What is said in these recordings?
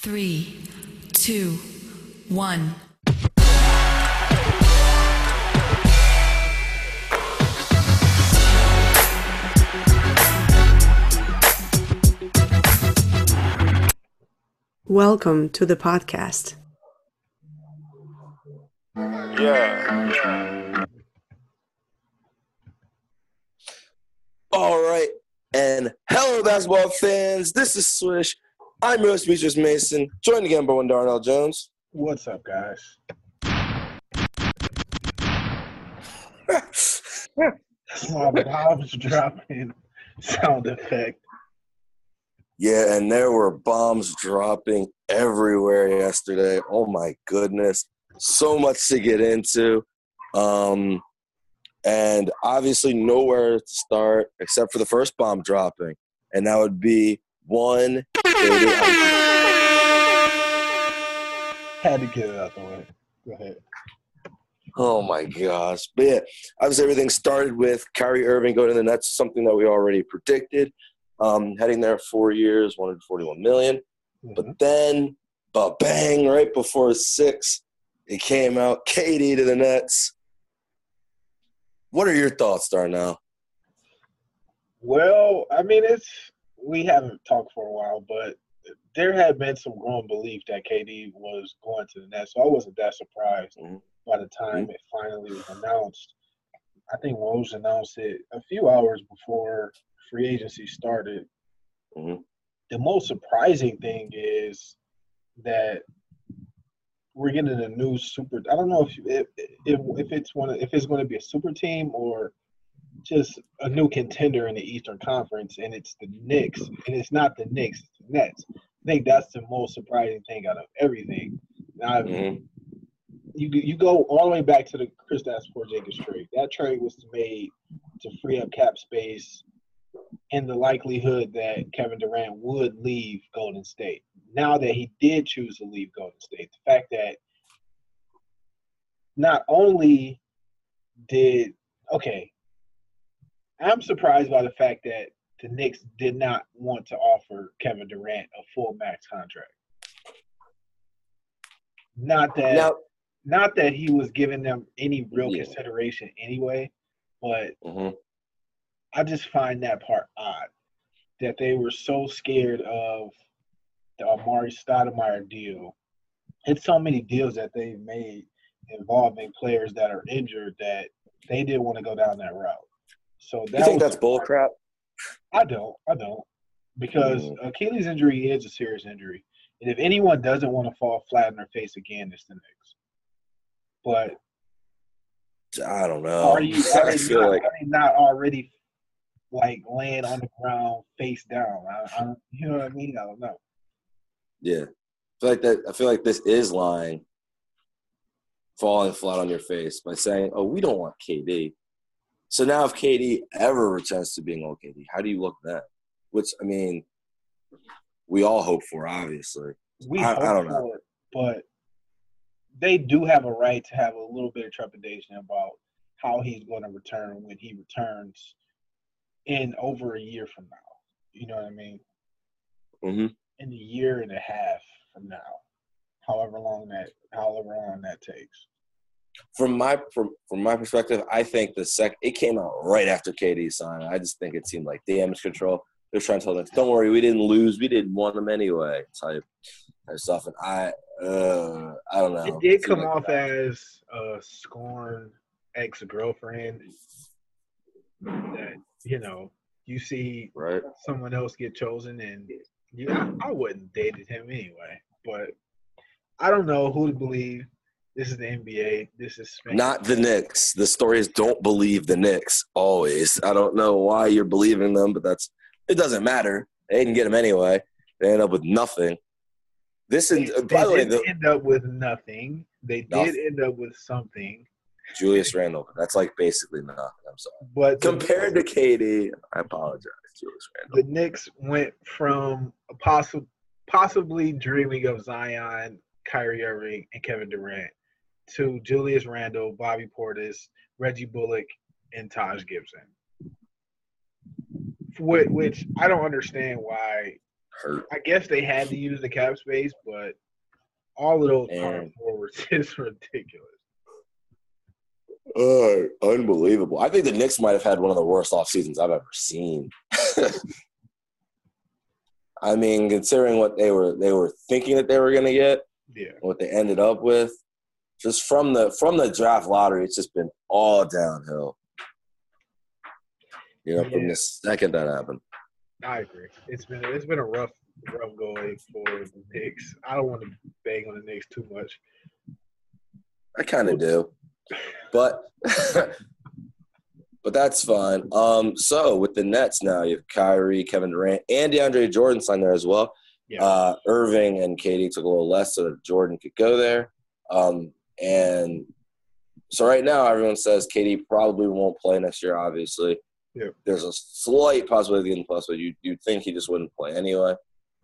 Three, two, one. Welcome to the podcast. Yeah. All right. And hello, basketball fans. This is Swish. I'm your Demetrius Mason, joined again by one Darnell Jones. What's up, guys? Oh, bombs dropping sound effect. Yeah, and there were bombs dropping everywhere yesterday. Oh my goodness. So much to get into. Um, and obviously nowhere to start except for the first bomb dropping. And that would be one Had to get it out the way. Go ahead. Oh my gosh. But yeah, obviously everything started with Kyrie Irving going to the Nets, something that we already predicted. Um, heading there four years, 141 million. Mhm. But then, ba bang, right before six, it came out KD to the Nets. What are your thoughts, Darnell? Well, I mean, it's we haven't talked for a while, but there had been some growing belief that KD was going to the Nets, so I wasn't that surprised Mhm. by the time it finally was announced. I think Woj announced it a few hours before free agency started. Mhm. The most surprising thing is that we're getting a new super. I don't know if if if, if it's one of, if it's going to be a super team or just a new contender in the Eastern Conference, and it's the Knicks, and it's not the Knicks, it's the Nets. I think that's the most surprising thing out of everything. Now, Mhm. you you go all the way back to the Kristaps Porzingis trade. That trade was made to free up cap space and the likelihood that Kevin Durant would leave Golden State. Now that he did choose to leave Golden State, the fact that not only did okay, I'm surprised by the fact that the Knicks did not want to offer Kevin Durant a full max contract. Not that Now, not that he was giving them any real Yeah. consideration anyway, but mhm. I just find that part odd that they were so scared of the Amar'e Stoudemire deal and so many deals that they've made involving players that are injured that they didn't want to go down that route. So that you think was- that's bullcrap? I don't. I don't. Because Mm. Achilles injury is a serious injury. And if anyone doesn't want to fall flat on their face again, it's the Knicks. But I don't know. are you are I feel not, like are not already like laying on the ground face down? I, I don't, you know what I mean? I don't know. Yeah. I feel like that I feel like this is lying falling flat on your face by saying, Oh, we don't want KD. So now if KD ever returns to being old KD, how do you look then? Which I mean we all hope for, obviously. We I- I hope don't know. for it, but they do have a right to have a little bit of trepidation about how he's going to return when he returns in over a year from now. You know what I mean? hmm in a year and a half from now, however long that however long that takes. From my from from my perspective, I think the sec it came out right after KD signed. I just think it seemed like damage control. They're trying to tell them, "Don't worry, we didn't lose. We didn't want them anyway." Type, type stuff. And I, uh, I don't know. It did seemed come like off that. as a scorn ex girlfriend that you know you see right. someone else get chosen and you I, I wouldn't dated him anyway. But I don't know who to believe. This is the NBA. This is Spain. Not the Knicks. The story is don't believe the Knicks always. I don't know why you're believing them, but that's it doesn't matter. They didn't get them anyway. They end up with nothing. This and They by the way, the, end up with nothing. They did end up with something. Julius Randle. That's like basically nothing. I'm sorry. But the- Compared to KD, I apologize, Julius Randle. the Knicks went from a possi- possibly dreaming of Zion, Kyrie Irving, and Kevin Durant to Julius Randle, Bobby Portis, Reggie Bullock, and Taj Gibson. Wh- Which I don't understand why hurt. I guess they had to use the cap space, but all of those power forwards is ridiculous. Uh, unbelievable. I think the Knicks might have had one of the worst off seasons I've ever seen. I mean, considering what they were they were thinking that they were going to get, Yeah. what they ended up with, just from the from the draft lottery, it's just been all downhill. You know, from the second that happened. I agree. It's been it's been a rough rough going for the Knicks. I don't want to bang on the Knicks too much. I kind of do, but but that's fine. Um, so with the Nets now, you have Kyrie, Kevin Durant, and DeAndre Jordan signed there as well. Yeah. Uh, Irving and KD took a little less so that Jordan could go there. Um, and so right now, everyone says KD probably won't play next year. Obviously, Yeah. there's a slight possibility in the plus, but you you'd think he just wouldn't play anyway.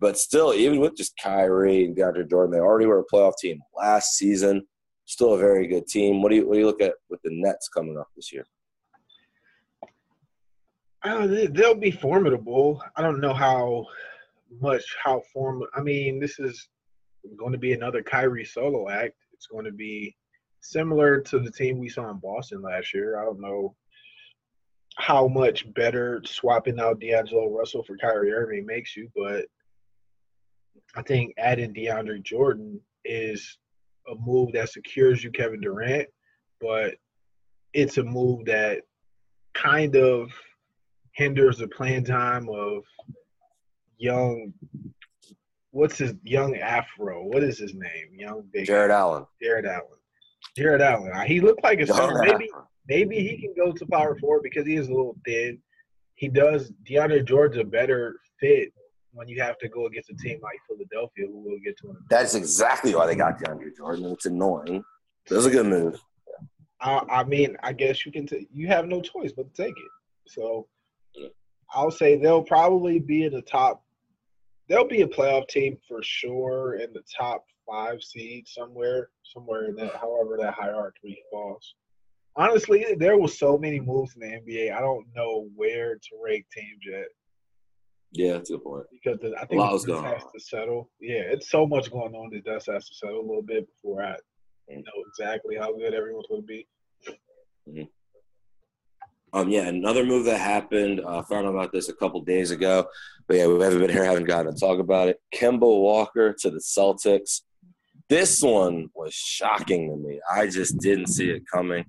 But still, even with just Kyrie and DeAndre Jordan, they already were a playoff team last season. Still a very good team. What do you what do you look at with the Nets coming up this year? Uh, they- they'll be formidable. I don't know how much how form. I mean, this is going to be another Kyrie solo act. It's going to be similar to the team we saw in Boston last year. I don't know how much better swapping out D'Angelo Russell for Kyrie Irving makes you, but I think adding DeAndre Jordan is a move that secures you Kevin Durant, but it's a move that kind of hinders the playing time of young what's his young afro what is his name young big Jarrett Allen. jarrett allen jarrett allen Uh, he looked like a maybe maybe he can go to power forward because he is a little thin he does deandre george's a better fit when you have to go against a team like philadelphia who we'll get to a That's exactly why they got DeAndre Jordan. It's annoying. It was a good move. I, I mean, I guess you can. T- you have no choice but to take it. So, I'll say they'll probably be in the top. They'll be a playoff team for sure in the top five seed somewhere, somewhere in that. However, that hierarchy falls. Honestly, there was so many moves in the NBA. I don't know where to rank teams yet Yeah, that's a good point. because the, I think lot the was dust going has to settle. Yeah, it's so much going on. The dust has to settle a little bit before I Mm. know exactly how good everyone's going to be. Um, yeah, another move that happened. I Uh, found out about this a couple days ago, but yeah, we haven't been here, haven't gotten to talk about it. Kemba Walker to the Celtics. This one was shocking to me. I just didn't see it coming.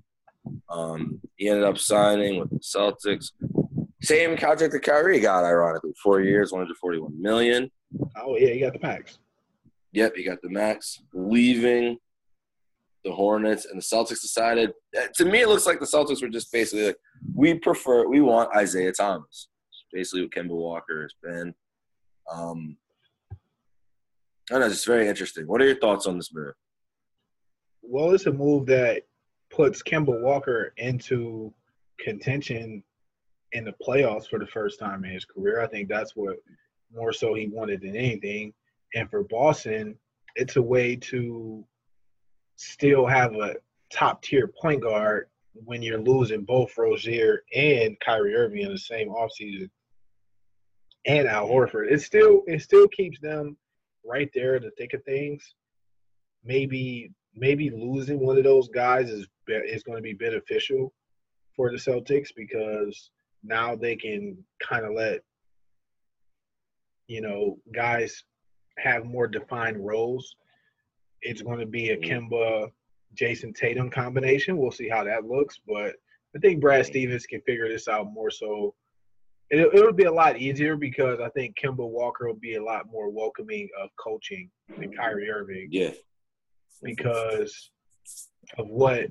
Um, he ended up signing with the Celtics. Same contract that Kyrie got, ironically, four years, 141 million. Oh yeah, he got the max. Yep, he got the max. Leaving the Hornets, and the Celtics decided. eh, To me, it looks like the Celtics were just basically like, we prefer, we want Isaiah Thomas. Basically, what Kemba Walker has been. Um, I know, it's very interesting. What are your thoughts on this move? Well, it's a move that puts Kemba Walker into contention in the playoffs for the first time in his career. I think that's what more so he wanted than anything. And for Boston, it's a way to still have a top tier point guard when you're losing both Rozier and Kyrie Irving in the same offseason and Al Horford. It still it still keeps them right there in the thick of things. Maybe maybe losing one of those guys is is going to be beneficial for the Celtics because now they can kind of let you know guys have more defined roles. It's going to be a Kemba Jayson Tatum combination. We'll see how that looks, but I think Brad Stevens can figure this out more so. It, it'll be a lot easier because I think Kemba Walker will be a lot more welcoming of coaching than Kyrie Irving Yeah. because of what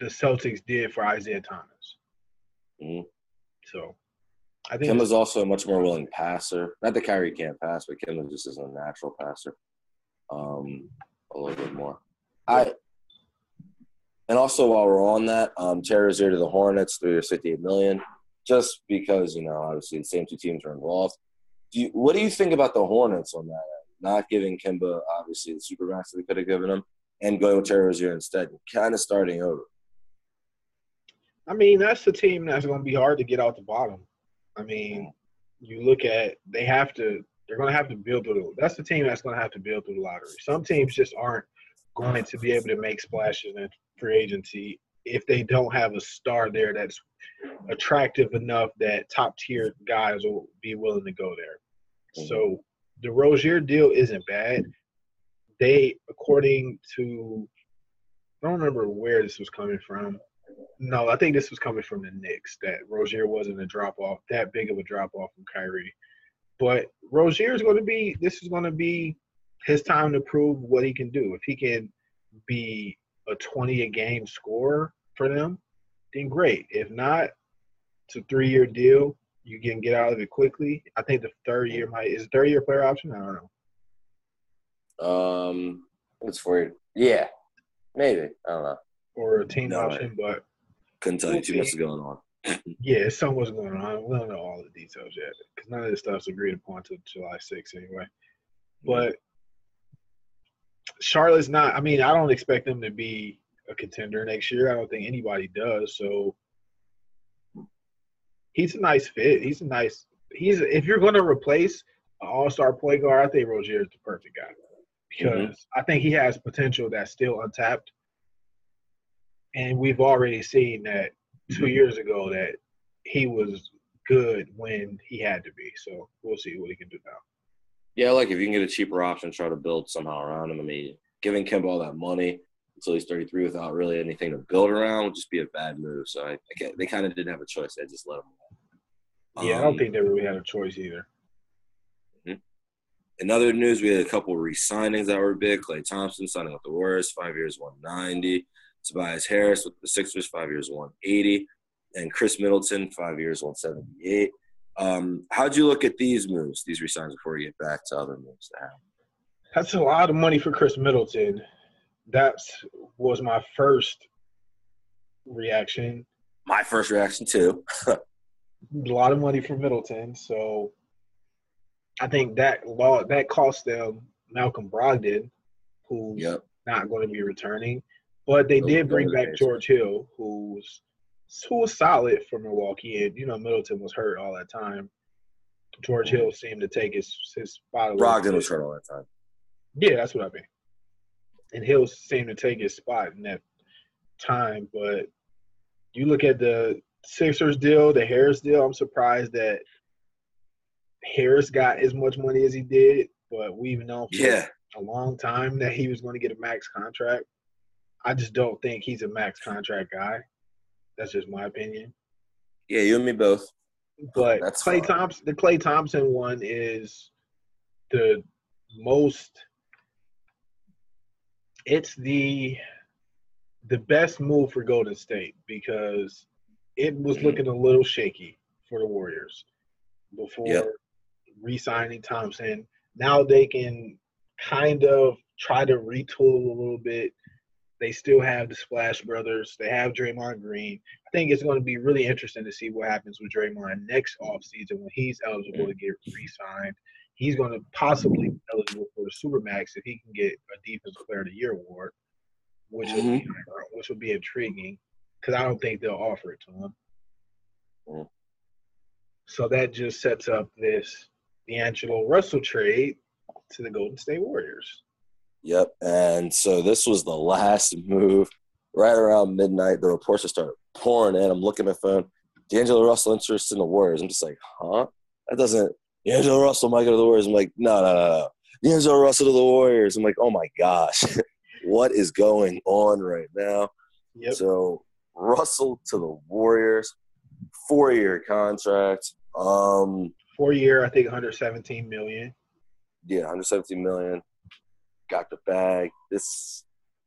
the Celtics did for Isaiah Thomas. Mhm. So I think Kemba's also a much more willing passer. Not that Kyrie can't pass, but Kemba just is a natural passer. Um, a little bit more. I and also while we're on that, um, Terry Rozier to the Hornets, three years, fifty-eight million. Just because you know, obviously the same two teams are involved. Do you, what do you think about the Hornets on that? End? Not giving Kemba obviously the supermax that they could have given him, and going with Terry Rozier instead, kind of starting over. I mean, that's the team that's going to be hard to get out the bottom. I mean, you look at they have to They're going to have to build through the. That's the team that's going to have to build through the lottery. Some teams just aren't going to be able to make splashes in free agency if they don't have a star there that's attractive enough that top tier guys will be willing to go there. Mhm. So the Rozier deal isn't bad. They, according to, I don't remember where this was coming from. No, I think this was coming from the Knicks that Rozier wasn't a drop off, that big of a drop off from Kyrie. But Rozier is going to be, this is going to be his time to prove what he can do. If he can be a 20 a game scorer for them, then great. If not, it's a three year deal. You can get out of it quickly. I think the third year might is a third year player option. I don't know. Um, it's for you. Yeah, maybe. I don't know. Or a team No. option, but Couldn't tell you too much is going on. Yeah, something what's going on. We don't know all the details yet because none of this stuff's agreed upon until July 6th anyway. But Charlotte's not. I mean, I don't expect them to be a contender next year. I don't think anybody does. So he's a nice fit. He's a nice. He's if you're going to replace an all-star point guard, I think Rozier is the perfect guy mm-hmm. because I think he has potential that's still untapped. And we've already seen that two years ago that he was good when he had to be. So we'll see what he can do now. Yeah, like if you can get a cheaper option, try to build somehow around him. I mean, giving Kemba all that money until he's 33 without really anything to build around would just be a bad move. So I, I can't, they kind of didn't have a choice. They just let him. Yeah, I don't Um, think they really had a choice either. In other news, we had a couple re-signings that were big. Klay Thompson signing with the Warriors, five years, 190. Tobias Harris with the Sixers, five years, 180. And Khris Middleton, five years, 178. Um, how'd you look at these moves, these re-signings, before we get back to other moves that happened? That's a lot of money for Khris Middleton. That was my first reaction. My first reaction, too. A lot of money for Middleton. So I think that law that cost them Malcolm Brogdon, who's Yep. not going to be returning. But they did bring back. George Hill, who's who was solid for Milwaukee, and you know Middleton was hurt all that time. George Hill mm-hmm. seemed to take his his spot. a little Brogdon was hurt all that time. Yeah, that's what I mean. And Hill seemed to take his spot in that time, but you look at the Sixers deal, the Harris deal. I'm surprised that Harris got as much money as he did, but we've known for Yeah. a long time that he was going to get a max contract. I just don't think he's a max contract guy. That's just my opinion. Yeah, you and me both. But That's Klay fine. Thompson, the Klay Thompson one is the most. It's the the best move for Golden State because it was Mhm. looking a little shaky for the Warriors before Yep. re-signing Thompson. Now they can kind of try to retool a little bit. They still have the Splash Brothers. They have Draymond Green. I think it's going to be really interesting to see what happens with Draymond next offseason when he's eligible to get re-signed. He's going to possibly be eligible for the Supermax if he can get a Defensive Player of the Year award, which would be, which would be intriguing because I don't think they'll offer it to him. Mhm. So that just sets up this D'Angelo Russell trade to the Golden State Warriors. Yep. And so this was the last move. Right around midnight, the reports just started pouring in. I'm looking at my phone. D'Angelo Russell interested in the Warriors. I'm just like, huh? That doesn't. D'Angelo Russell might go to the Warriors. I'm like, no, no, no, no. D'Angelo Russell to the Warriors. I'm like, oh my gosh, what is going on right now? Yep. So Russell to the Warriors, four year contract. Um, Four year, I think 117 million. yeah, 117 million. Got the bag. This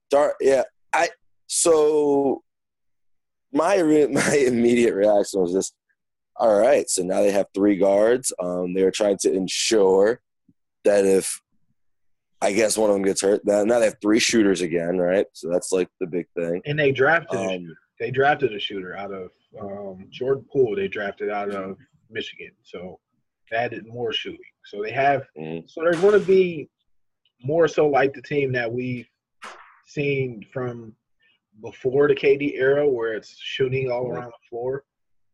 start, yeah. I so my my immediate reaction was just, all right. So now they have three guards. Um, they were trying to ensure that if I guess one of them gets hurt, now now they have three shooters again, right? So that's like the big thing. And they drafted Um, they drafted a shooter out of um, Jordan Poole. They drafted out of Michigan, so they added more shooting. So they have mm, so they're going to be more so like the team that we've seen from before the KD era, where it's shooting all around the floor.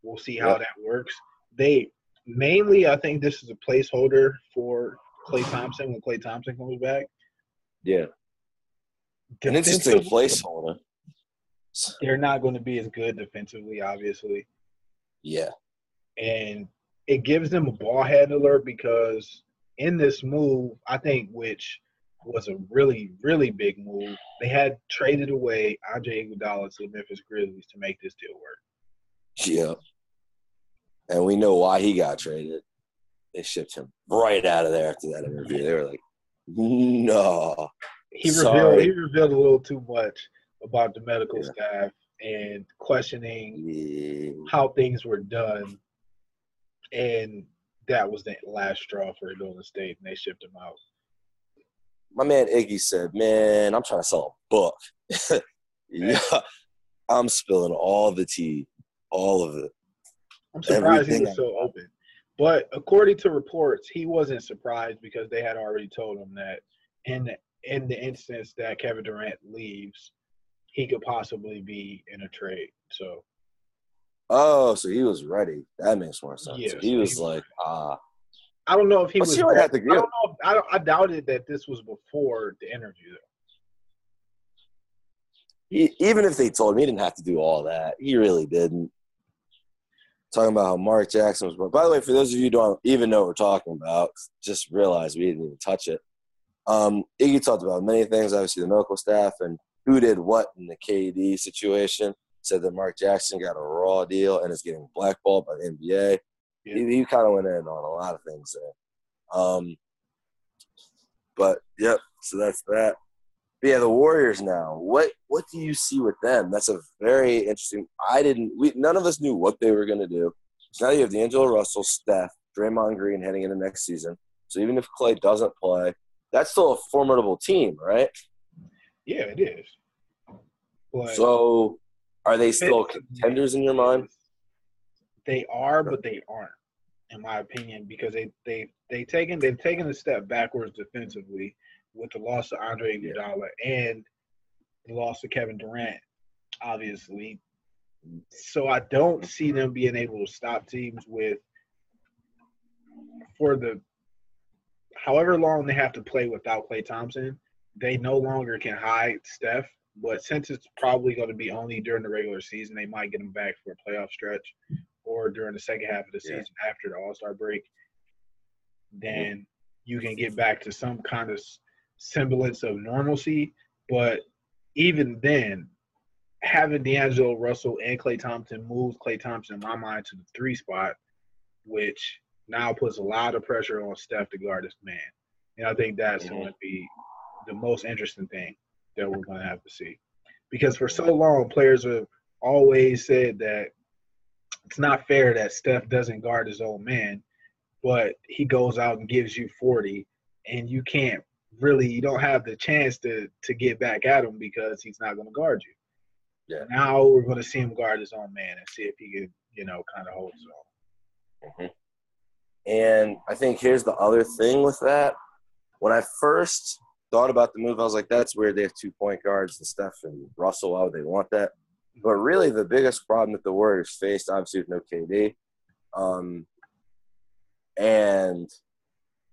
We'll see how Yep. that works. They mainly, I think this is a placeholder for Klay Thompson when Klay Thompson comes back. Yeah, an interesting Defensively, placeholder. They're not going to be as good defensively, obviously, Yeah, and it gives them a ball handler because in this move, I think which was a really, really big move. They had traded away Andre Iguodala to the Memphis Grizzlies to make this deal work. yeah. And we know why he got traded. They shipped him right out of there after that interview. They were like, "No, he revealed Sorry. he revealed a little too much about the medical Yeah. staff and questioning Yeah. how things were done, and that was the last straw for Golden State, and they shipped him out. My man Iggy said, "Man, I'm trying to sell a book. yeah, I'm spilling all the tea, all of it. I'm surprised he Everything was so open, but according to reports, he wasn't surprised because they had already told him that in the, in the instance that Kevin Durant leaves, he could possibly be in a trade. So Oh, so he was ready. That makes more sense. Yes, So he was he was like, ah, I don't know if he was. see what I had to don't know. If, I, I doubted that this was before the interview. Though. he, even if they told him he didn't have to do all that, he really didn't. Talking about how Mark Jackson was. By the way, for those of you who don't even know what we're talking about, just realize we didn't even touch it. Um, Iggy talked about many things, obviously the medical staff and who did what in the KD situation. Said that Mark Jackson got a raw deal and is getting blackballed by the NBA. Yeah. He kind of went in on a lot of things there. Um, but yep, so that's that. But yeah, the Warriors now. What what do you see with them? That's a very interesting. I didn't. We none of us knew what they were going to do. So now you have D'Angelo Russell, Steph, Draymond Green heading into next season. So even if Klay doesn't play, that's still a formidable team, right? Yeah, it is. But So are they still contenders in your mind? They are, but they aren't, in my opinion, because they they they taken they've taken a step backwards defensively with the loss of Andre Iguodala and the loss of Kevin Durant, obviously. So I don't see them being able to stop teams with for the however long they have to play without Klay Thompson. They no longer can hide Steph, but since it's probably going to be only during the regular season, they might get him back for a playoff stretch or during the second half of the Yeah. season after the All Star break. Then you can get back to some kind of semblance of normalcy. But even then, having D'Angelo Russell and Klay Thompson moves Klay Thompson, in my mind, to the three spot, which now puts a lot of pressure on Steph to guard this man. And I think that's Mhm. going to be the most interesting thing that we're going to have to see. Because for so long, players have always said that it's not fair that Steph doesn't guard his own man, but he goes out and gives you 40, and you can't really, you don't have the chance to to get back at him because he's not going to guard you. Yeah. Now we're going to see him guard his own man and see if he can, you know, kind of hold his own. Mhm. And I think here's the other thing with that. When I first thought about the move, I was like, that's weird. They have two point guards and Steph and Russell. Why would they want that? But really, the biggest problem that the Warriors faced, obviously, with no KD. Um, and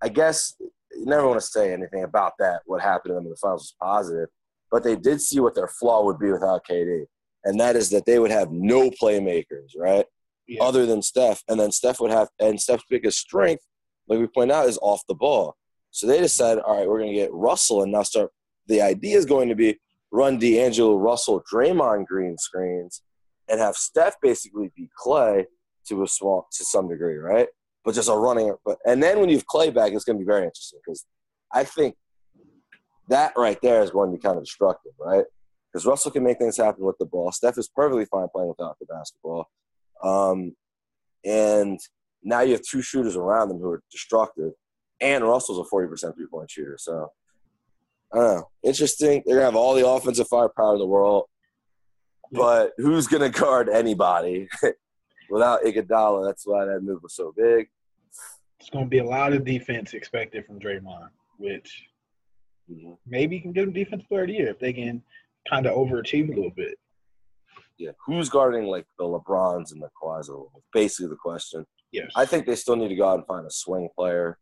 I guess you never want to say anything about that, what happened to them in the finals was positive. But they did see what their flaw would be without KD. And that is that they would have no playmakers, right? Yeah. other than Steph. And then Steph would have, and Steph's biggest strength, like we point out, is off the ball. So they decided, all right, we're going to get Russell and now start. The idea is going to be run D'Angelo Russell, Draymond Green screens, and have Steph basically be Klay to a small, to some degree, right? But just a running. But and then when you have Klay back, it's going to be very interesting because I think that right there is going to be kind of destructive, right? Because Russell can make things happen with the ball. Steph is perfectly fine playing without the basketball. Um, and now you have two shooters around them who are destructive. And Russell's a 40% three point shooter. So, I don't know. Interesting. They're to have all the offensive firepower in the world. But who's going to guard anybody without Iguodala? That's why that move was so big. It's going to be a lot of defense expected from Draymond, which Mhm. maybe you can give them defense player of the year if they can kind of overachieve a little bit. Yeah. Who's guarding like the LeBrons and the Kawhis? Basically, the question. Yes. I think they still need to go out and find a swing player,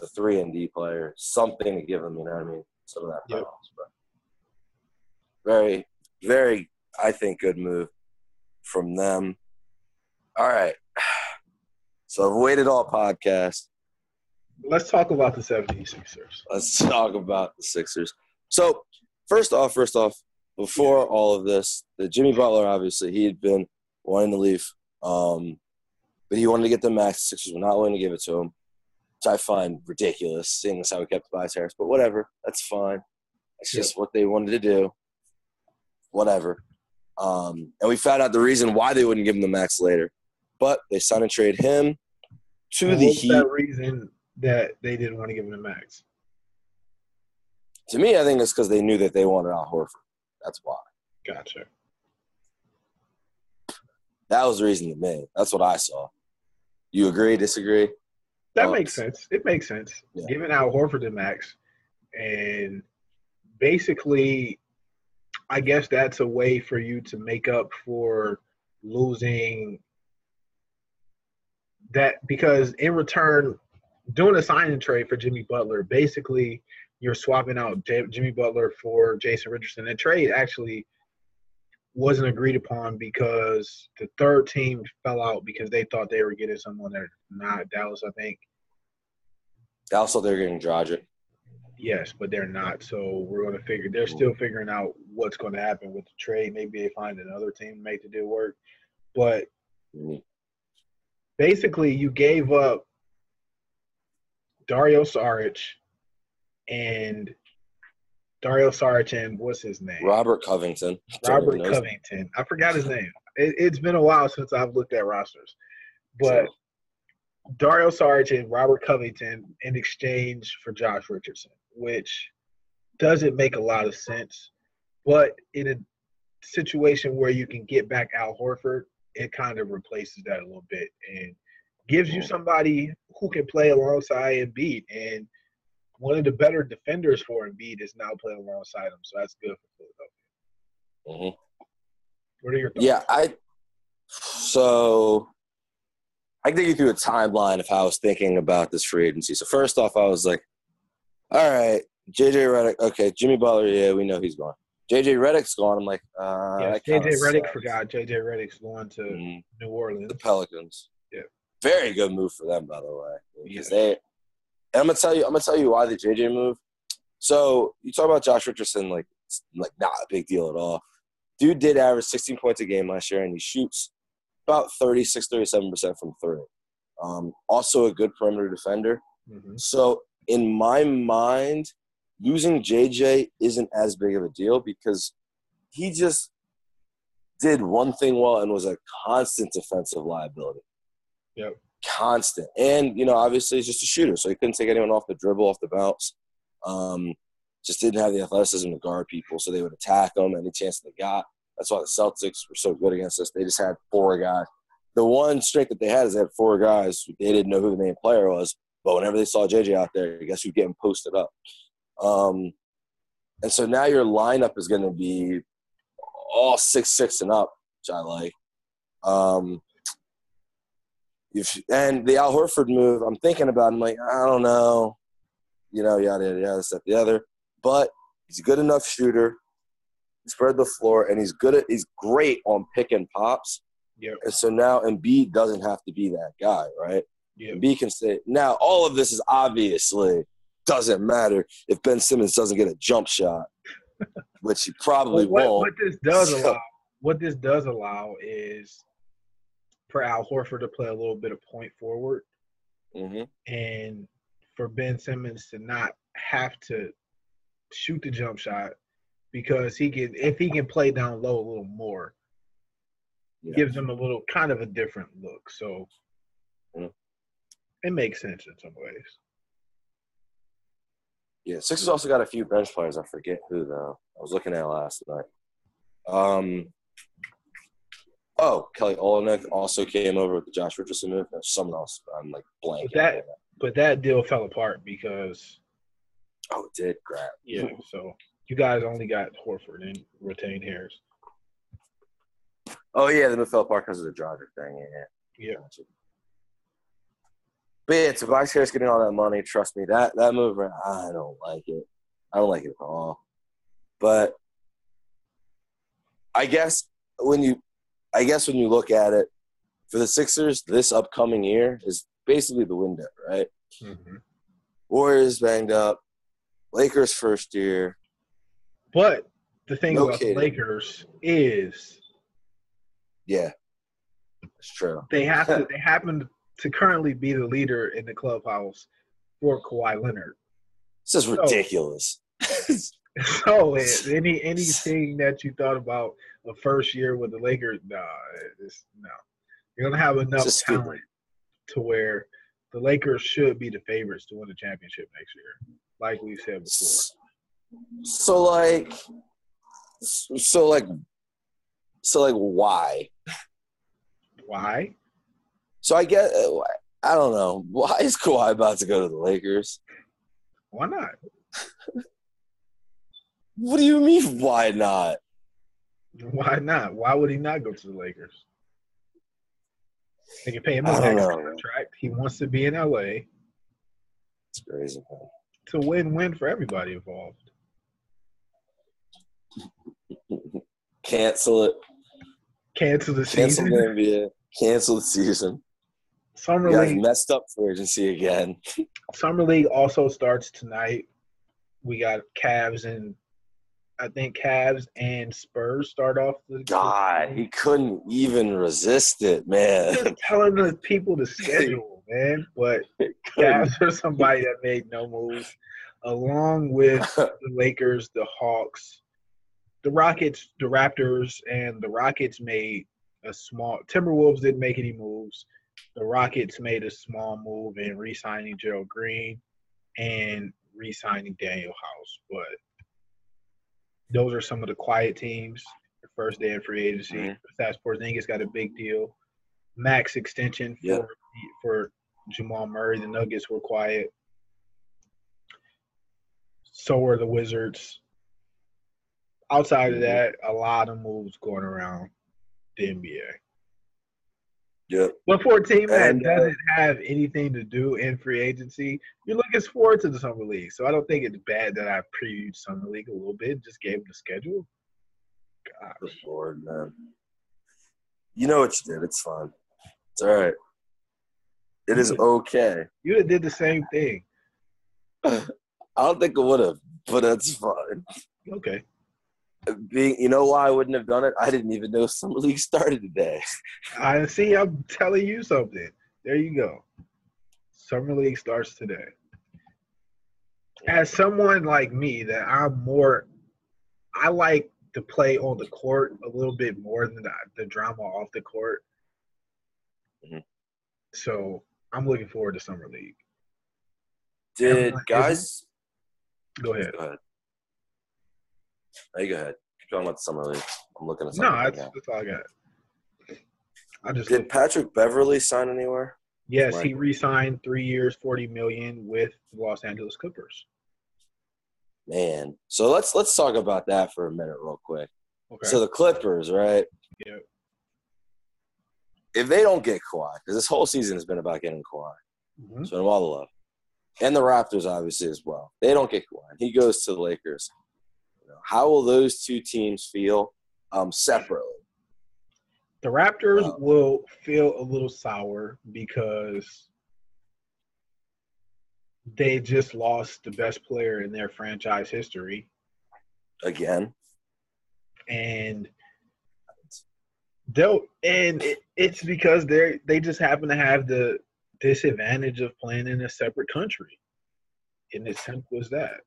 a three and D player, something to give them. You know what I mean? Some of that. Yep. but Very, very. I think good move from them. All right. So I've waited all podcast. Let's talk about the 76ers. Let's talk about the Sixers. So first off, first off, before all of this, the Jimmy Butler obviously he had been wanting to leave, um, but he wanted to get the max. The Sixers were not willing to give it to him, which I find ridiculous, seeing as how we kept Tobias Harris. But whatever, that's fine. It's just what they wanted to do. Whatever. Um, and we found out the reason why they wouldn't give him the max later, but they signed and trade him to And the what's Heat. that reason that they didn't want to give him the max? To me, I think it's because they knew that they wanted Al Horford. That's why. Gotcha. That was the reason to me. That's what I saw. You agree? Disagree? That Oh, makes sense. It makes sense. Yeah. Giving out Horford the max, and basically, I guess that's a way for you to make up for losing that because in return, doing a signing trade for Jimmy Butler, basically you're swapping out J- Jimmy Butler for Jason Richardson. The trade actually wasn't agreed upon because the third team fell out because they thought they were getting someone that not Dallas, I think. Dallas thought they were getting Dragic. Yes, but they're not. So we're going to figure. They're still figuring out what's going to happen with the trade. Maybe they find another team to make the deal work. But Mhm. basically, you gave up Dario Saric and Dario Saric and what's his name? Robert Covington. Robert Covington. I forgot his name. It, it's been a while since I've looked at rosters, but Dario Saric and Robert Covington in exchange for Josh Richardson, which doesn't make a lot of sense. But in a situation where you can get back Al Horford, it kind of replaces that a little bit and gives you somebody who can play alongside Embiid. And one of the better defenders for Embiid is now playing alongside him, so that's good for Philadelphia. Mhm. What are your thoughts? Yeah, I. So, I can take you through a timeline of how I was thinking about this free agency. So first off, I was like, "All right, JJ Redick. Okay, Jimmy Butler. Yeah, we know he's gone. JJ Redick's gone. I'm like, uh, Yes, JJ Redick sucks. forgot. JJ Redick's going to Mhm. New Orleans. the Pelicans. Yeah. Very good move for them, by the way. Because Yeah. they and I'm gonna tell you, I'm gonna tell you why the JJ move. So you talk about Josh Richardson, like it's like not a big deal at all. Dude did average 16 points a game last year, and he shoots about 36, 37 percent from three. Um, also a good perimeter defender. Mhm. So in my mind, losing JJ isn't as big of a deal because he just did one thing well and was a constant defensive liability. Yep. Constant. And, you know, obviously he's just a shooter, so he couldn't take anyone off the dribble, off the bounce. Um, just didn't have the athleticism to guard people, so they would attack him any chance they got. That's why the Celtics were so good against us. They just had four guys. The one strength that they had is they had four guys. They didn't know who the main player was, but whenever they saw JJ out there, I guess who's getting posted up? Um, and so now your lineup is going to be all six six and up, which I like. Um, if, and the Al Horford move, I'm thinking about. I'm like, I don't know, you know, yada yada yada, this that the other. But he's a good enough shooter. He spread the floor, and he's good at. He's great on pick and pops. Yep. And so now Embiid doesn't have to be that guy, right? Yep. Embiid can say now. All of this is obviously doesn't matter if Ben Simmons doesn't get a jump shot, which he probably what, won't. what this does So- allow, what this does allow is for Al Horford to play a little bit of point forward, hmm and for Ben Simmons to not have to shoot the jump shot because he can, if he can play down low a little more, Yeah. gives him a little kind of a different look. So Mhm. it makes sense in some ways. Yeah, Sixers also got a few bench players. I forget who though. I was looking at last night. Um. Oh, Kelly Olynyk also came over with the Josh Richardson move. There's someone else. I'm like blanking. But that- But that deal fell apart because oh, it did crap. yeah. So you guys only got Horford and retained Harris. Oh yeah, the move fell apart because of the Dragic thing. Yeah, Yeah. Gotcha. But yeah, Tobias Harris getting all that money. Trust me, that that move, I don't like it. I don't like it at all. But I guess when you, I guess when you look at it, for the Sixers, this upcoming year is basically the window, right? Mhm. Warriors banged up, Lakers first year. But the thing No about kidding. the Lakers is Yeah, it's true. they have to they happen to currently be the leader in the clubhouse for Kawhi Leonard. This is ridiculous. So eh, any anything that you thought about the first year with the Lakers, nah, it's, no. You're gonna have enough talent to where the Lakers should be the favorites to win the championship next year, like we said before. So like, so like, so like, why? Why? So I get, I don't know. Why is Kawhi about to go to the Lakers? Why not? What do you mean? Why not? Why not? Why would he not go to the Lakers? They can pay him a I don't max know, contract. He wants to be in LA. It's crazy. Man. It's a win-win for everybody involved. Cancel it. Cancel the Cancel the season. NBA. Cancel the season. Summer You league. messed up for agency again. Summer league also starts tonight. We got Cavs and I think Cavs and Spurs start off the God, he couldn't even resist it, man. just telling the people to schedule, man. But. Cavs are somebody that made no moves, along with the Lakers, the Hawks, the Rockets, the Raptors, and the Rockets made a small. Timberwolves didn't make any moves. The Rockets made a small move in re-signing Gerald Green and re-signing Danuel House, but those are some of the quiet teams. The first day of free agency. Mhm. Stats Porzingis got a big deal, max extension for Yep. for Jamal Murray. The Nuggets were quiet. So were the Wizards. Outside of Mhm. that, a lot of moves going around the NBA. Yep. But for a team that And, uh, doesn't have anything to do in free agency, you're looking forward to the summer league. So I don't think it's bad that I previewed summer league a little bit, just gave them the schedule. God. Lord, man. You know what you did. It's fine. It's all right. It is okay. You did the same thing. I don't think I would have, but that's fine. Okay. Being, you know why I wouldn't have done it? I didn't even know summer league started today. I see. I'm telling you something. There you go. Summer league starts today. As someone like me, that I'm more, I like to play on the court a little bit more than the, the drama off the court. Mhm. So I'm looking forward to summer league. Did Everyone- guys? Go ahead. Go ahead. No, you go ahead. Keep talking about the summer league. I'm looking at No, something. right that's, that's all I got. I just Did Patrick Beverley sign anywhere? yes, he re-signed three years, forty million with the Los Angeles Clippers. Man. So let's let's talk about that for a minute, real quick. Okay. So the Clippers, right? Yeah. If they don't get Kawhi, because this whole season has been about getting Kawhi, Mhm. so all the love, and the Raptors obviously as well. They don't get Kawhi. He goes to the Lakers. How will those two teams feel um, separately? The Raptors Wow. will feel a little sour because they just lost the best player in their franchise history, Again, and they'll and it, it's because they they just happen to have the disadvantage of playing in a separate country, and as simple as that.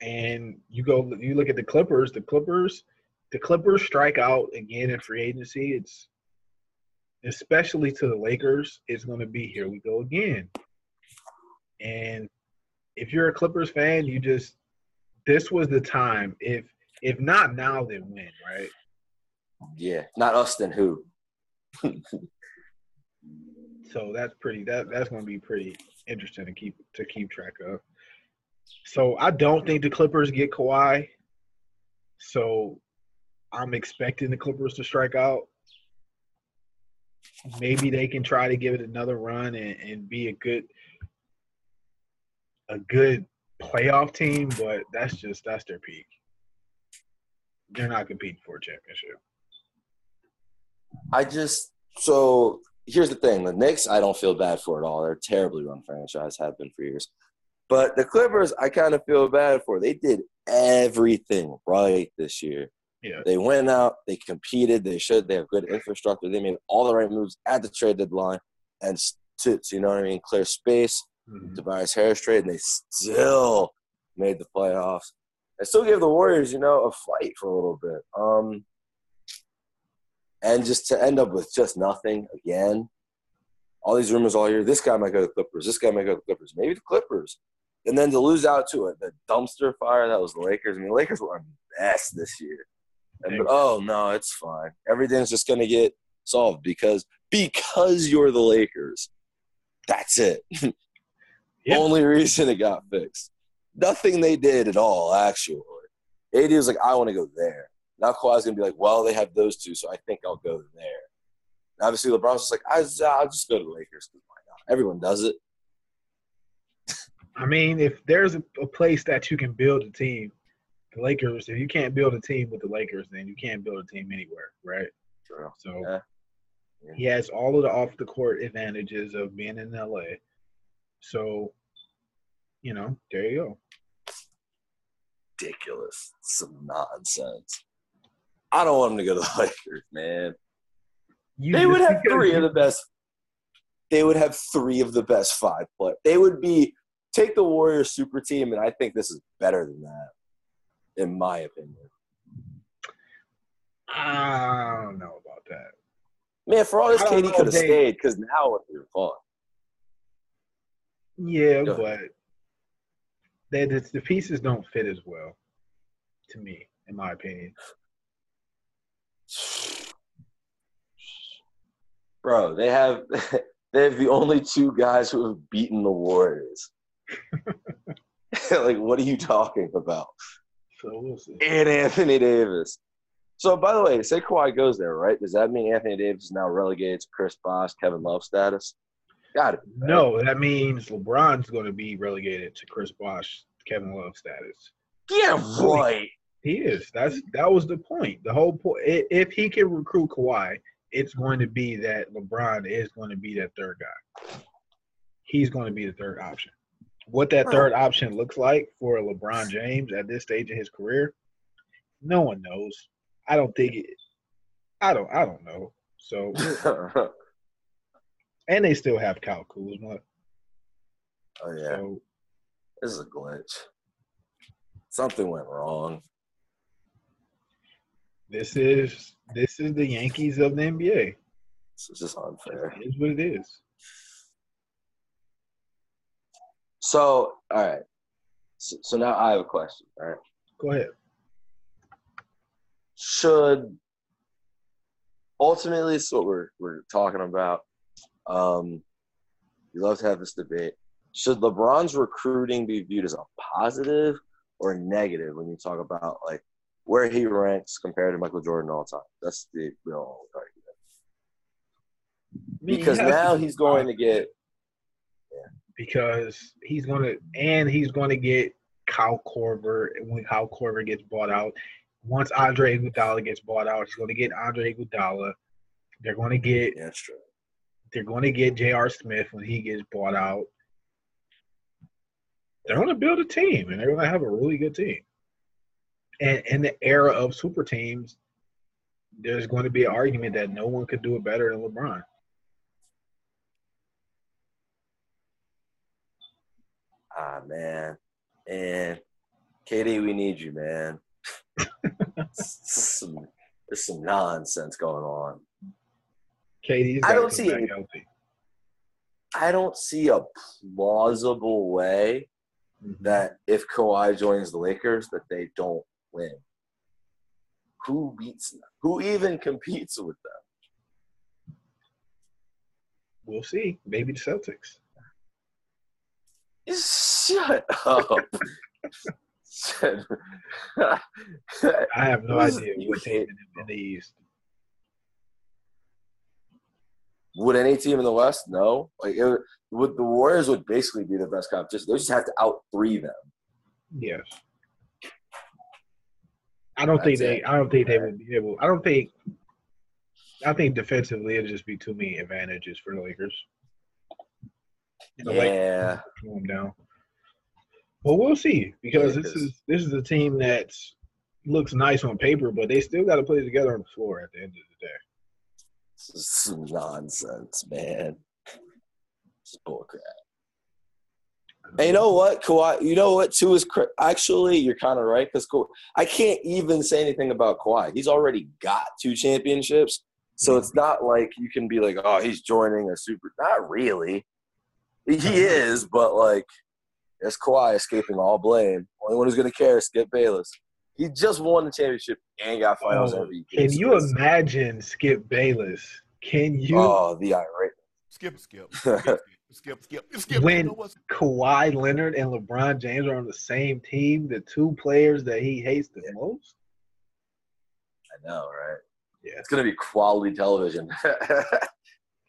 And you go, you look at the Clippers. The Clippers, the Clippers strike out again in free agency. It's especially to the Lakers. It's going to be here we go again. And if you're a Clippers fan, you just this was the time. If if not now, then when? Right? yeah, not us then who? So that's pretty. That that's going to be pretty interesting to keep to keep track of. So I don't think the Clippers get Kawhi. So I'm expecting the Clippers to strike out. maybe they can try to give it another run and, and be a good a good playoff team, but that's just that's their peak. They're not competing for a championship. I just so here's the thing: the Knicks, I don't feel bad for at all. They're a terribly run franchise, have been for years. But the Clippers, I kind of feel bad for. They did everything right this year. Yeah. They went out, they competed, they should, they have good infrastructure, they made all the right moves at the trade deadline and to, you know what I mean, clear space. Mhm. Tobias Harris trade, and they still made the playoffs. I still gave the Warriors, you know, a fight for a little bit. Um, and just to end up with just nothing again. All these rumors all year. This guy might go to the Clippers. This guy might go to the Clippers. Maybe the Clippers. And then to lose out to it, the dumpster fire that was the Lakers. I mean, the Lakers were a mess this year. And, but, oh no, it's fine. Everything's just gonna get solved because because you're the Lakers. That's it. Yeah. Only reason it got fixed. Nothing they did at all, actually. AD was like, I want to go there. Now Kawhi's gonna be like, well, they have those two, so I think I'll go there. And obviously, LeBron's just like, I, I'll just go to the Lakers. 'cause Why not? Everyone does it. I mean, if there's a, a place that you can build a team, the Lakers. If you can't build a team with the Lakers, then you can't build a team anywhere, right? True. So Yeah. Yeah. he has all of the off the court advantages of being in LA. So, you know, there you go. Ridiculous. Some nonsense. I don't want him to go to the Lakers, man. You They would have three you- of the best. They would have three of the best five players. They would be take the Warriors super team, and I think this is better than that, in my opinion. I don't know about that. Man, for all this, KD could have stayed because now what you're fun. Yeah, but they, the, the pieces don't fit as well, to me, in my opinion. Bro, they have they have the only two guys who have beaten the Warriors. like, what are you talking about? So we'll see. And Anthony Davis. So, by the way, say Kawhi goes there, right? Does that mean Anthony Davis is now relegated to Chris Bosh, Kevin Love status? Got it. No, that means LeBron's going to be relegated to Chris Bosh, Kevin Love status. Yeah, right. He is. That's that was the point. The whole point. If he can recruit Kawhi, it's going to be that LeBron is going to be that third guy. He's going to be the third option. What that third option looks like for LeBron James at this stage in his career, no one knows. I don't think it. I don't. I don't know. So, and they still have Kyle Kuzma. Oh yeah, So this is a glitch. Something went wrong. this is this is the Yankees of the NBA. This is just unfair. It is what it is. So, all right. So, so now I have a question. All right. Go ahead. should ultimately this is what we're we're talking about. Um, we love to have this debate. Should LeBron's recruiting be viewed as a positive or negative when you talk about like where he ranks compared to Michael Jordan all time? That's the real argument. Because now he's going to get because he's going to and he's to get Kyle Korver when Kyle Korver gets bought out. Once Andre Iguodala gets bought out, he's going to get Andre Iguodala. They're to get yeah, that's true. they're going to get J.R. Smith when he gets bought out. They're going to build a team, and they're going to have a really good team. And in the era of super teams, there's going to be an argument that no one could do it better than LeBron. Ah man. And KD, we need you, man. some, there's some nonsense going on. KD's I don't see healthy. I don't see a plausible way that if Kawhi joins the Lakers, that they don't win. Who beats them? Who even competes with them? We'll see. Maybe the Celtics. Shut up. Oh. Shut- I have no idea you what team in, in the East. Would any team in the West? No. Like it, would the Warriors would basically be the best competition. They just have to out three them. Yes. I don't think they. it. I don't think they would be able. I don't think. I think defensively it'd just be too many advantages for the Lakers. Yeah. slow them down. Well, we'll see because Yeah, this is this is a team that looks nice on paper, but they still got to play together on the floor at the end of the day. This is some nonsense, man. It's bullcrap. And you know what, Kawhi? You know what? Too is cra- actually you're kind of right because I can't even say anything about Kawhi. He's already got two championships, so it's mm-hmm. not like you can be like, oh, he's joining a super. Not really. He is, but like, it's Kawhi escaping all blame. Only one who's gonna care is Skip Bayless. He just won the championship and got Finals Oh, MVP. Can you it's- imagine Skip Bayless? Can you Oh, the irate. Skip, skip, skip, skip, skip, skip, skip. When- You Kawhi Leonard and LeBron James are on the same team, the two players that he hates the most? I know, right? Yeah. It's gonna be quality television.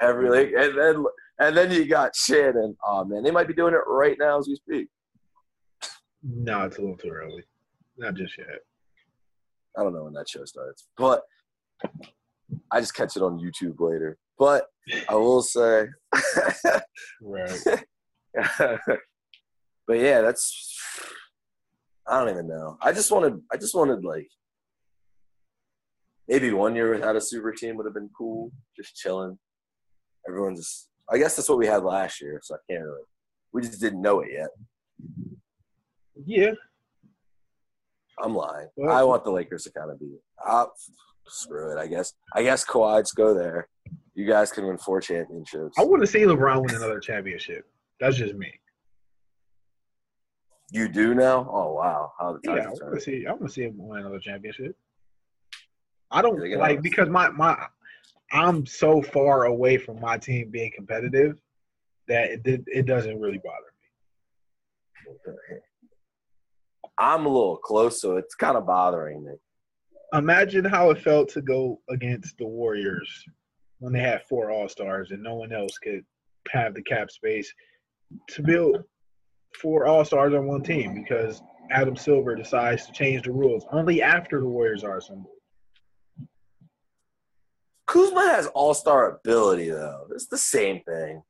Every like, and then and then you got and oh man, they might be doing it right now as we speak. No, it's a little too early. Not just yet. I don't know when that show starts, but I just catch it on YouTube later. But I will say, Right. but yeah, that's I don't even know. I just wanted, I just wanted like maybe one year without a super team would have been cool, just chilling. Everyone just, I guess that's what we had last year, so I can't really. We just didn't know it yet. Yeah. I'm lying. Well- I want the Lakers to kind of be. Uh, screw it. I guess. I guess Kawhi's go there. You guys can win four championships. I want to see LeBron win another championship. That's just me. You do now? Oh wow! How the Yeah, I want to see. I want to see him win another championship. I don't like because my my I'm so far away from my team being competitive that it did, it doesn't really bother me. I'm a little close, so it's kind of bothering me. Imagine how it felt to go against the Warriors when they had four All Stars and no one else could have the cap space to build four All Stars on one team because Adam Silver decides to change the rules only after the Warriors are assembled. Kuzma has all star ability, though. It's the same thing.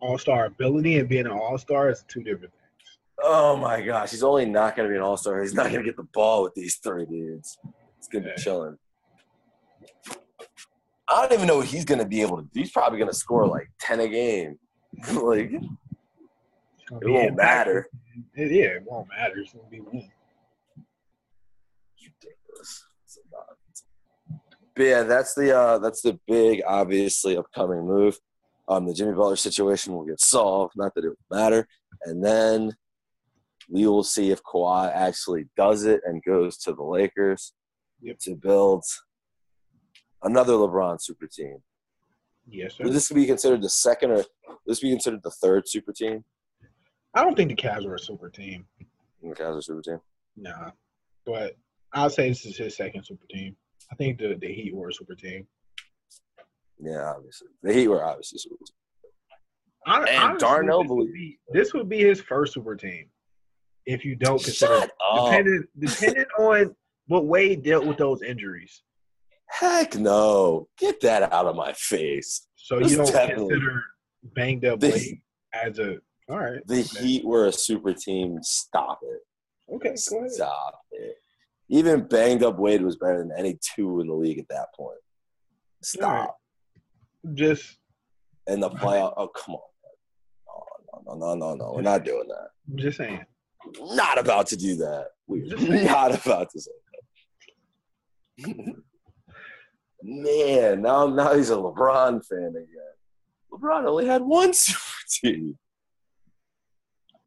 All Star ability and being an All Star is two different things. Oh my gosh, he's only not going to be an all star. He's not going to get the ball with these three dudes. It's going to Yeah. be chilling. I don't even know what he's going to be able to do. He's probably going to score like 10 a game. like, it It's gonna be won't matter. It- yeah, it won't matter. It's gonna be one. ridiculous. It's a nonsense. But yeah, that's the uh, that's the big, obviously upcoming move. Um, the Jimmy Butler situation will get solved. Not that it would matter, and then we will see if Kawhi actually does it and goes to the Lakers Yep. to build another LeBron super team. Yes, sir. Would this be considered the second or would this be considered the third super team? I don't think the Cavs are a super team. The Cavs are a super team. Nah, but I'll say this is his second super team. I think the the Heat were a super team. Yeah, obviously the Heat were obviously super team. Hon- And honestly, Darnell this would, be, this would be his first super team. If you don't consider, Shut up. depending depending on what Wade dealt with those injuries, Heck no. Get that out of my face. so This you don't definitely- consider banged up The- Wade as a all right. The okay. Heat were a super team. Stop it. Okay, go ahead. Stop it. Even banged up Wade was better than any two in the league at that point. Stop. Just And the playoff. Oh, come on. No, no, no, no, no. We're not doing that. just saying. Not about to do that. We're not about to say that. Man, now, now he's a LeBron fan again. LeBron only had one super team.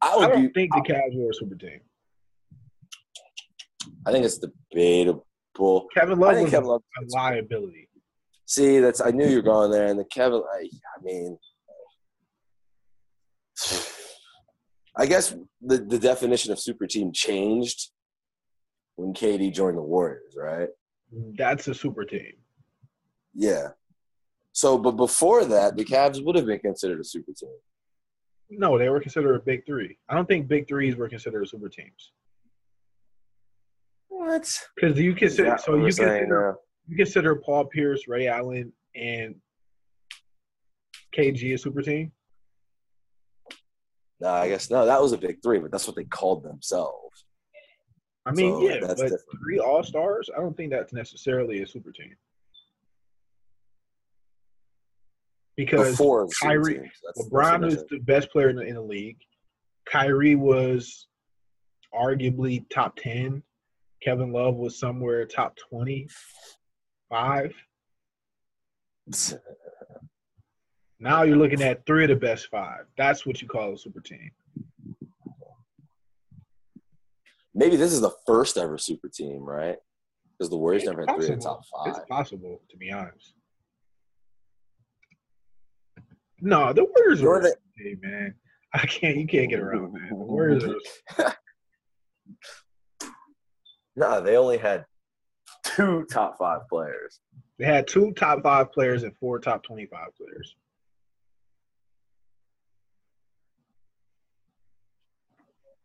I I would don't be. think the Cavs were a super team. I think it's debatable. Kevin I Love think Kevin Love. a liability. See, that's I knew you were going there, and the Kevin. I, I mean, I guess the the definition of super team changed when KD joined the Warriors, right? That's a super team. Yeah. So, but before that, the Cavs would have been considered a super team. No, they were considered a big three. I don't think big threes were considered super teams. What? Because you consider Yeah, so we're you saying, consider uh, you consider Paul Pierce, Ray Allen, and KG a super team. no, I guess no. That was a big three, but that's what they called themselves. I mean, So, yeah, that's but different. three All Stars. I don't think that's necessarily a super team. Because Before the super Kyrie- teams. That's, that's LeBron what is the best player in the, in the league. Kyrie was arguably top ten. Kevin Love was somewhere top twenty five. Now you're looking at three of the best five. That's what you call a super team. Maybe this is the first ever super team, right? Because the Warriors It's never had three in the possible. top It's five. possible, to be honest. No, the Warriors Nor are. they- Hey, man, I can't. You can't get around that. The Warriors are. No, they only had two top five players. They had two top five players and four top twenty-five players.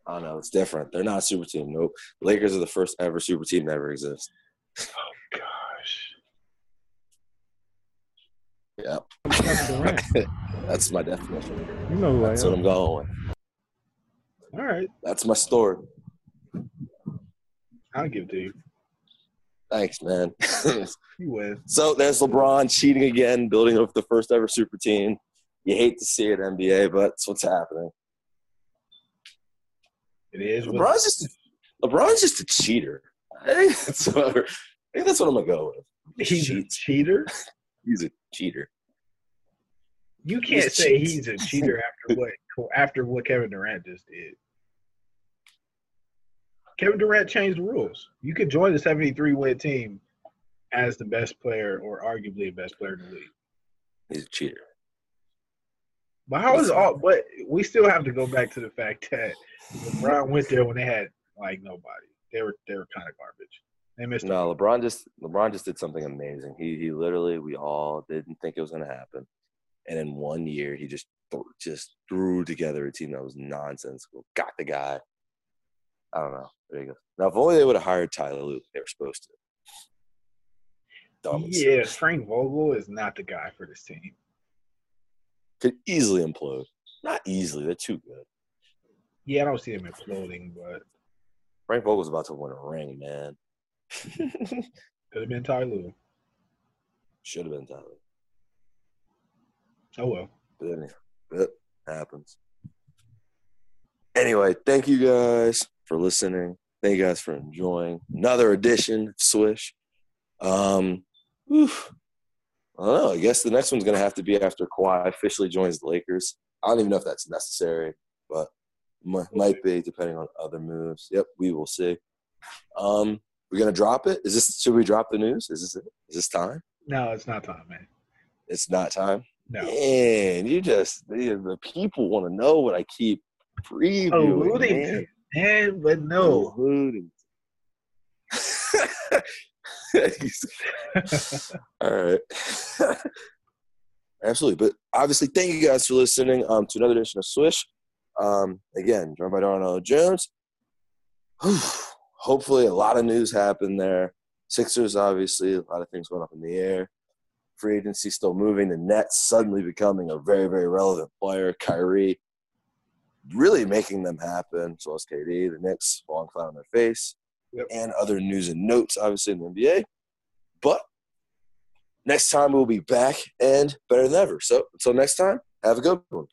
I don't know. It's different. They're not a super team. Nope. The Lakers are the first ever super team to ever exist. Oh gosh. Yep. That's my definition. You know who I That's what. I'm going with. All right, That's my story. I'll give it to you. Thanks, man. You win. so there's LeBron cheating again, building up the first ever super team. You hate to see it, NBA, but it's what's happening. It is. LeBron's just a, LeBron's just a cheater. I think that's what, I think that's what I'm gonna go with. He's a cheater. He's a cheater. You can't He's say cheats. he's a cheater after what after what Kevin Durant just did. Kevin Durant changed the rules. You could join the 73 win team as the best player or arguably the best player in the league. He's a cheater. But how is all? But we still have to go back to the fact that LeBron went there when they had like nobody. They were they were kind of garbage. They missed. No, LeBron just LeBron just did something amazing. He he literally we all didn't think it was gonna happen, and in one year he just th- just threw together a team that was nonsensical. Got the guy. I don't know. There you go. Now if only they would have hired Ty Lue, they were supposed to. Dumb Yeah, Frank Vogel is not the guy for this team. could easily implode. Not easily. They're too good. Yeah, I don't see him imploding, but Frank Vogel's about to win a ring, man. could have been Ty Lue. Should have been Tyler. Oh well. But anyway, it happens. Anyway, thank you guys for listening. Thank you guys for enjoying another edition of Swish. Um, whew. I don't know. I guess the next one's going to have to be after Kawhi officially joins the Lakers. I don't even know if that's necessary, but might be depending on other moves. Yep, we will see. Um, we're gonna drop it. Is this? Should we drop the news? Is this it? Is this time? No, it's not time, man. It's not time. No. Man, you just the, the people want to know what I keep previewing. Alluding man. To, man, but no. Alluding. All right. Absolutely. But obviously, thank you guys for listening um, to another edition of Swish. Um, again, joined by Darnell Jones. Hopefully, a lot of news happened there. Sixers, obviously, a lot of things going up in the air. Free agency still moving. The Nets suddenly becoming a very, very relevant player. Kyrie really making them happen. So is KD. The Knicks falling flat on their face. Yep. And other news and notes, obviously, in the NBA. But next time we'll be back and better than ever. So until next time, have a good one.